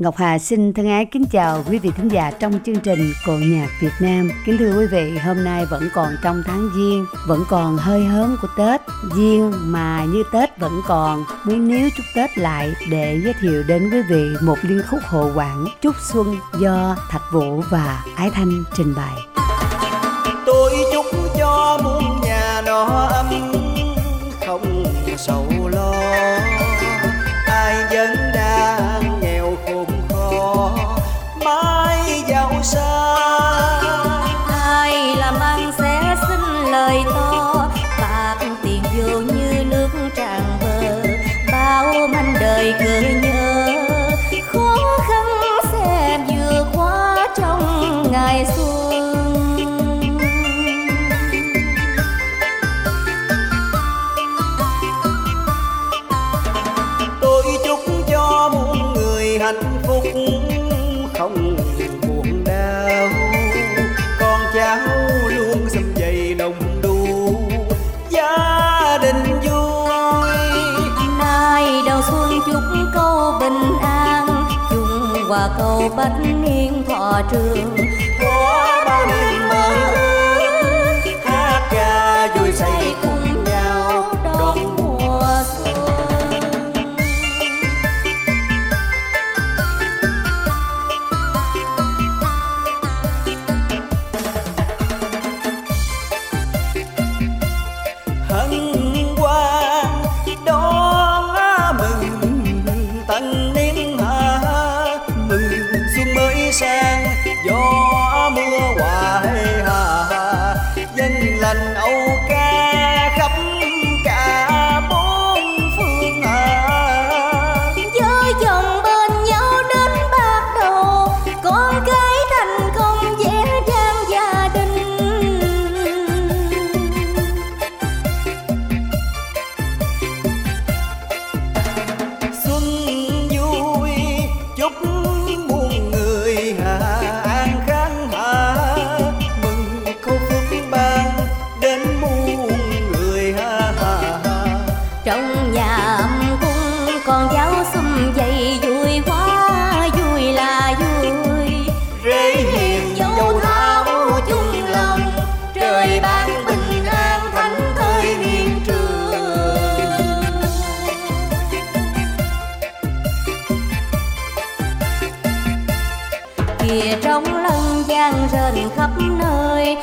Ngọc Hà xin thân ái kính chào quý vị thính giả trong chương trình Cội nhạc Việt Nam. Kính thưa quý vị, hôm nay vẫn còn trong tháng Giêng, vẫn còn hơi hớm của Tết. Giêng mà như Tết vẫn còn, muốn níu chúc Tết lại để giới thiệu đến quý vị một liên khúc hộ quảng Chúc Xuân do Thạch Vũ và Ái Thanh trình bày. Tôi chúc cho muôn nhà nó ấm không sầu hạnh phúc không buồn đau. Con cháu luôn sum vầy đồng đu, gia đình vui. Nay đầu xuân chúc câu bình an chung hòa cầu bách niên thọ trường. Khắp nơi.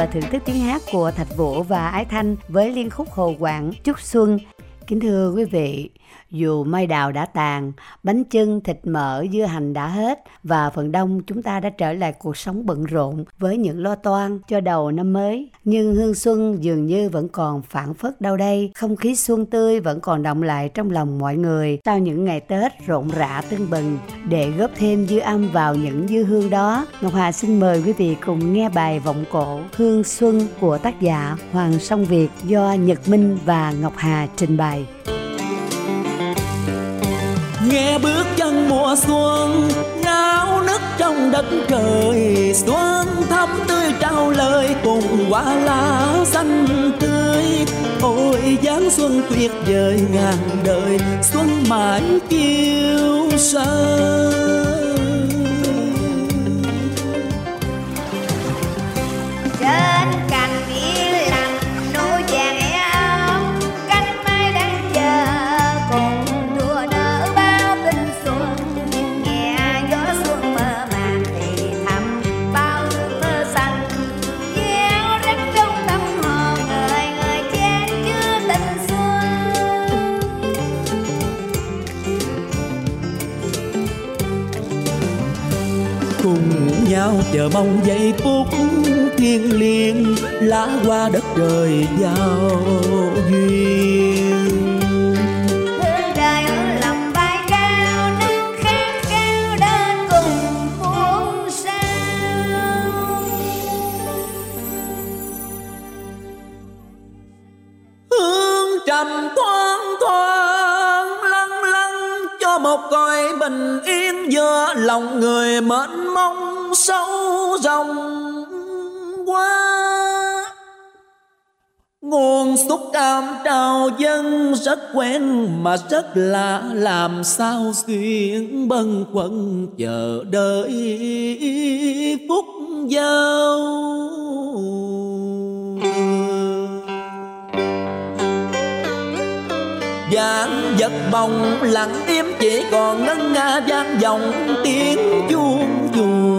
Vừa thưởng thức tiếng hát của Thạch Vũ và Ái Thanh với liên khúc Hồ Quảng Chúc Xuân. Kính thưa quý vị, dù mai đào đã tàn, bánh chưng, thịt mỡ, dưa hành đã hết và phần đông chúng ta đã trở lại cuộc sống bận rộn với những lo toan cho đầu năm mới. Nhưng hương xuân dường như vẫn còn phản phất đâu đây, không khí xuân tươi vẫn còn động lại trong lòng mọi người sau những ngày Tết rộn rã tưng bừng. Để góp thêm dư âm vào những dư hương đó, Ngọc Hà xin mời quý vị cùng nghe bài vọng cổ Hương Xuân của tác giả Hoàng Song Việt do Nhật Minh và Ngọc Hà trình bày nghe bước chân mùa xuân ra trong đất trời. Xuân thắm tươi trao lời, cùng hoa lá xanh tươi. Ôi dáng xuân tuyệt vời ngàn đời, xuân mãi chiều sáng. Nhau chờ mong giây phút thiêng liêng lá qua đất trời giao duyên? Trầm thoáng thoáng lăng lăng cho một cõi bình yên giữa lòng người Nguồn xúc cảm trào dân rất quen mà rất lạ, Làm sao xuyên bâng quẩn chờ đợi phút giao. Giang giật bồng lặng im chỉ còn ngân nga vang vọng tiếng chuông chuông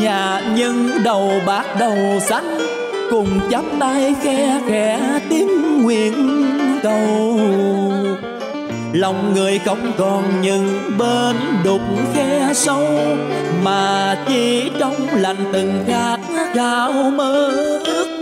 nhà nhân đầu bạc đầu xanh, cùng chắp tay khe khẽ tiếng nguyện cầu. Lòng người không còn những bên đục khe sâu, mà chỉ trong lành từng khát khao mơ ước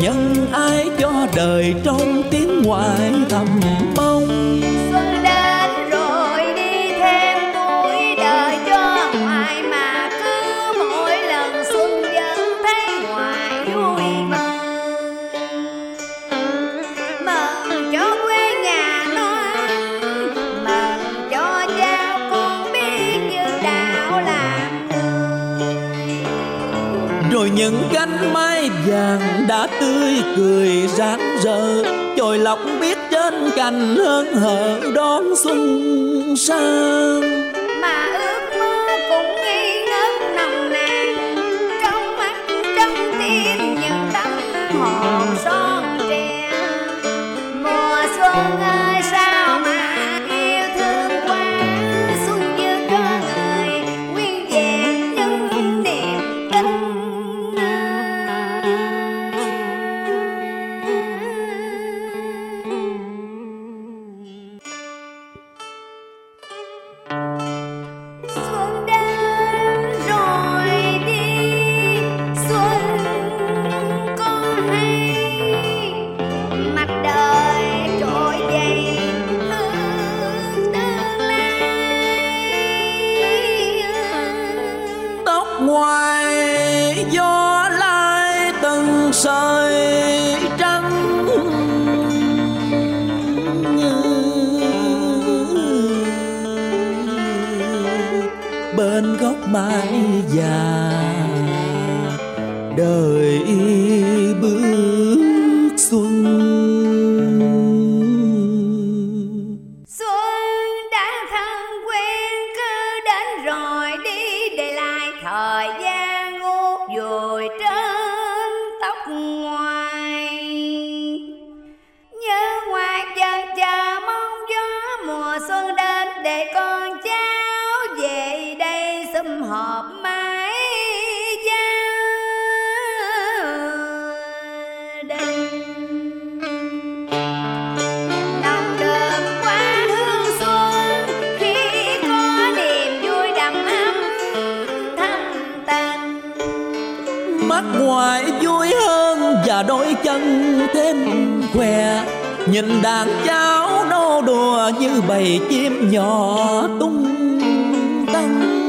nhân ai cho đời trong tiếng ngoại thầm mong. Đã tươi cười rạng rỡ, chồi lọc biết trên cành hơn hở đón xuân sang. Mà ước mơ cũng nghi ngất nồng nàn, trong mắt, trong tim những tấm hồn son trẻ. Mùa xuân ơi mãi già và đôi chân thêm khỏe nhìn đàn cháu nô đùa như bầy chim nhỏ tung tăng.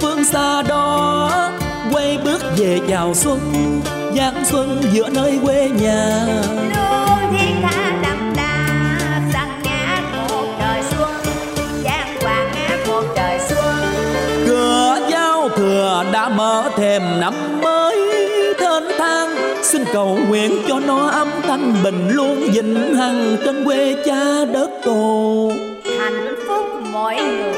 Phương xa đó quay bước về chào xuân giáng xuân giữa nơi quê nhà. Luôn thiên tha đậm đà ngát một trời xuân giang hoàng ngát một trời xuân. Cửa giao thừa đã mở thềm năm mới thênh thang xin cầu nguyện cho nó âm thanh bình luôn vĩnh hằng trên quê cha đất tổ. Hạnh phúc mỗi người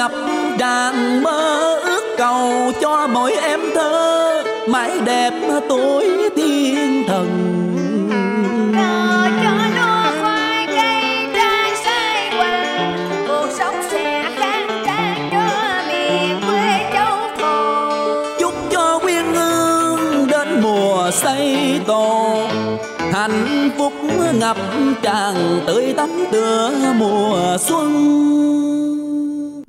ngập tràn mơ ước cầu cho mỗi em thơ mãi đẹp tuổi thiên thần. Xây tổ hạnh phúc ngập tràn tươi tắm tựa mùa xuân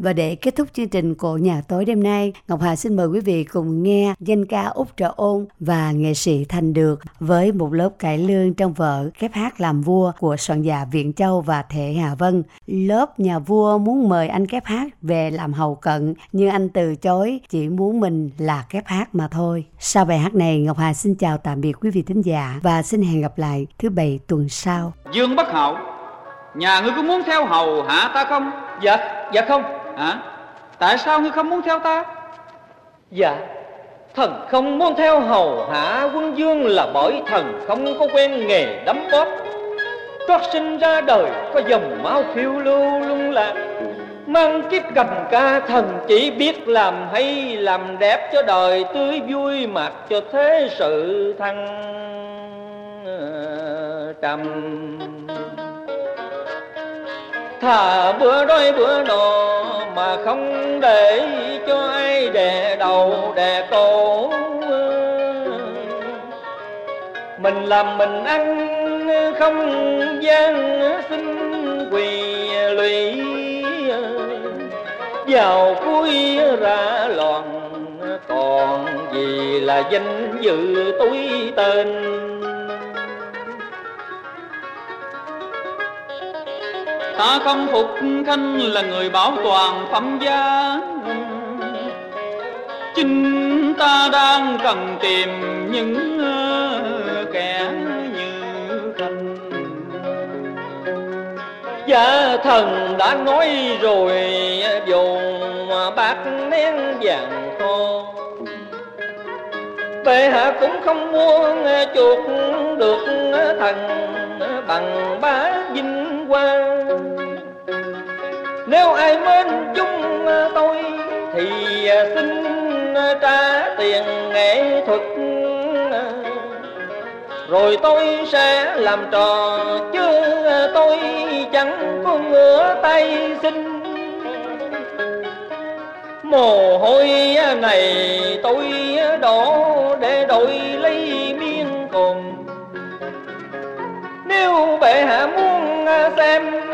và để kết thúc chương trình Cổ Nhà Tối đêm nay, Ngọc Hà xin mời quý vị cùng nghe danh ca Úc Trợ Ôn và nghệ sĩ Thành Được với một lớp cải lương trong vở Kép hát làm vua của soạn giả Viện Châu và Thể Hà Vân. Lớp nhà vua muốn mời anh Kép hát về làm hầu cận, nhưng anh từ chối, chỉ muốn mình là Kép hát mà thôi. Sau bài hát này, Ngọc Hà xin chào tạm biệt quý vị thính giả và xin hẹn gặp lại thứ bảy tuần sau. Dương Bắc Hậu Nhà ngươi có muốn theo hầu hạ ta không Dạ, dạ không Hả? Tại sao ngươi không muốn theo ta? Dạ Thần không muốn theo hầu hạ quân dương là bởi thần không có quen nghề đấm bóp. Trót sinh ra đời có dòng máu phiêu lưu lung lạc. Mang kiếp gầm ca, thần chỉ biết làm hay làm đẹp cho đời, tươi vui mặc cho thế sự thăng ờ, trầm. Thà bữa đôi bữa no mà không để cho ai đè đầu đè cổ. Mình làm mình ăn, không gian xin quỳ lụy. Vào cuối ra loạn, còn gì là danh dự túi tên? Ta không phục khanh là người bảo toàn phẩm giá Chính ta đang cần tìm những ờ, kẻ như khanh Dạ thần đã nói rồi dùng bạc nén vàng thô Bệ hạ cũng không muốn chuộc được thần bằng ba. Nếu ai mến chung tôi, thì à, xin à, trả tiền nghệ thuật. Rồi tôi sẽ làm trò chứ tôi chẳng có ngửa tay xin. Mồ hôi này tôi đổ để đổi lấy miên cồn. Nếu bệ hạ muốn à, xem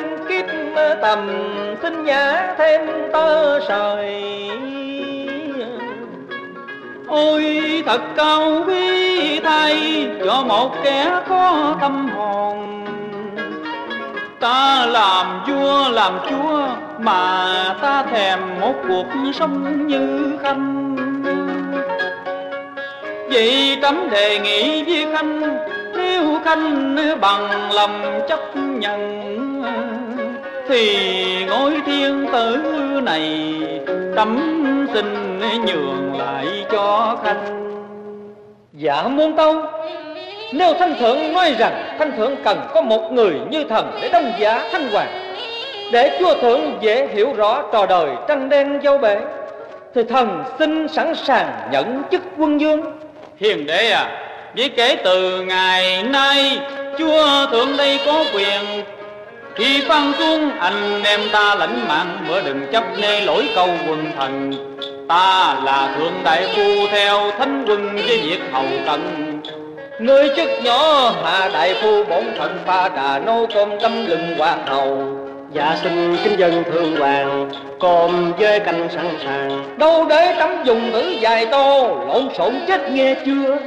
tầm xin nhã thêm tơ sợi. Ôi, thật cao quý thay cho một kẻ có tâm hồn. Ta làm vua làm chúa mà ta thèm một cuộc sống như khanh. Vậy trẫm đề nghị với khanh, Nếu khanh bằng lòng chấp nhận. Thì ngôi thiên tử này tấm xin nhường lại cho khanh Dạ muôn tâu, Nếu thanh thượng nói rằng thanh thượng cần có một người như thần để đông giá thanh hoàng, Để chúa thượng dễ hiểu rõ trò đời trăng đen dâu bể, Thì thần xin sẵn sàng nhận chức quân dương Hiền đế à Vì kể từ ngày nay, Chúa thượng đây có quyền khi phân xuống, anh em ta lãnh mạng, Bữa đừng chấp nê lỗi câu quần thần. Ta là thượng đại phu theo thánh quân với việc hầu cận. Ngươi chức nhỏ, hạ đại phu bổn phận, pha trà nô cơm tâm lưng hoàng hầu. Dạ xin kính dân thương hoàng Cơm với canh sẵn sàng. Đâu để tấm dùng ngữ dài to, Lộn xộn chết nghe chưa?